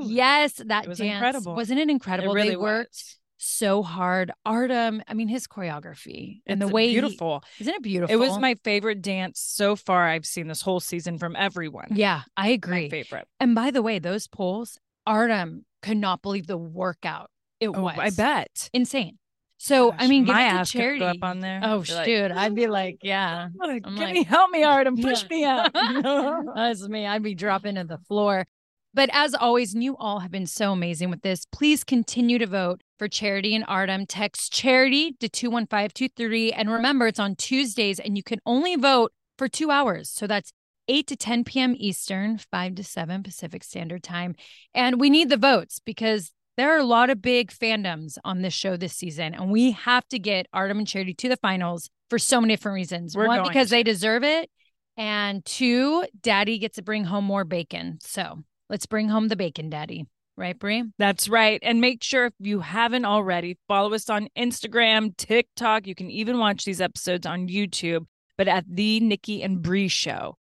Speaker 1: Yes, that
Speaker 3: It was
Speaker 1: dance.
Speaker 3: incredible.
Speaker 1: Wasn't it incredible?
Speaker 3: It really
Speaker 1: they worked
Speaker 3: was.
Speaker 1: so hard. Artem, I mean, his choreography and the
Speaker 3: It's
Speaker 1: way he-
Speaker 3: beautiful.
Speaker 1: isn't it beautiful?
Speaker 3: It was my favorite dance so far I've seen this whole season from everyone.
Speaker 1: Yeah, I
Speaker 3: My
Speaker 1: agree.
Speaker 3: favorite.
Speaker 1: And by the way, those polls, Artem could not believe the workout it
Speaker 3: Oh,
Speaker 1: was.
Speaker 3: I bet.
Speaker 1: insane. So I mean, give
Speaker 3: my ass
Speaker 1: charity.
Speaker 3: up on there.
Speaker 1: Oh,
Speaker 3: like,
Speaker 1: dude, I'd be like, yeah,
Speaker 3: Give
Speaker 1: I'm
Speaker 3: me,
Speaker 1: like-
Speaker 3: help me, Artem, push
Speaker 1: Yeah.
Speaker 3: me out.
Speaker 1: that's me. I'd be dropping to the floor. But as always, you all have been so amazing with this. Please continue to vote for Charity and Artem. Text Charity to 21523. And remember, it's on Tuesdays and you can only vote for two hours. So that's 8 to 10 p.m. Eastern, 5 to 7 Pacific Standard Time. And we need the votes because there are a lot of big fandoms on this show this season. And we have to get Artem and Charity to the finals for so many different reasons.
Speaker 3: We're
Speaker 1: One, because
Speaker 3: to.
Speaker 1: they deserve it. And two, daddy gets to bring home more bacon. So let's bring home the bacon, daddy. Right, Brie?
Speaker 3: That's right. And make sure if you haven't already, follow us on Instagram, TikTok. You can even watch these episodes on YouTube, but at the Nikki and Brie Show.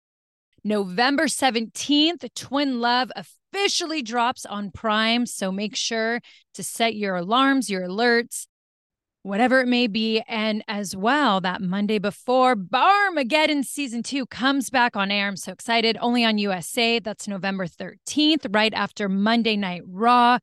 Speaker 1: November 17th, Twin Love officially drops on Prime. So make sure to set your alarms, your alerts, whatever it may be. And as well, that Monday before, Barmageddon season two comes back on air. I'm so excited. Only on USA. That's November 13th, right after Monday Night Raw.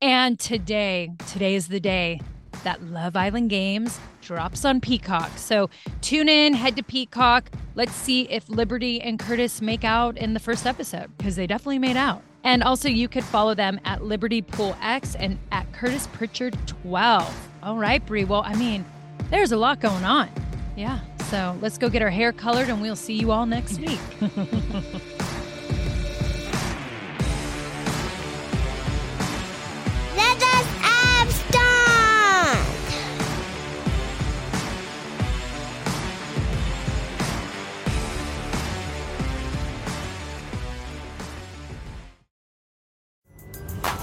Speaker 1: And today, today is the day that Love Island Games drops on Peacock. So tune in, head to Peacock. Let's see if Liberty and Curtis make out in the first episode because they definitely made out. And also, you could follow them at Liberty Pool X and at Curtis Pritchard 12. All right, Brie. Well, I mean, there's a lot going on. Yeah. So let's go get our hair colored and we'll see you all next week.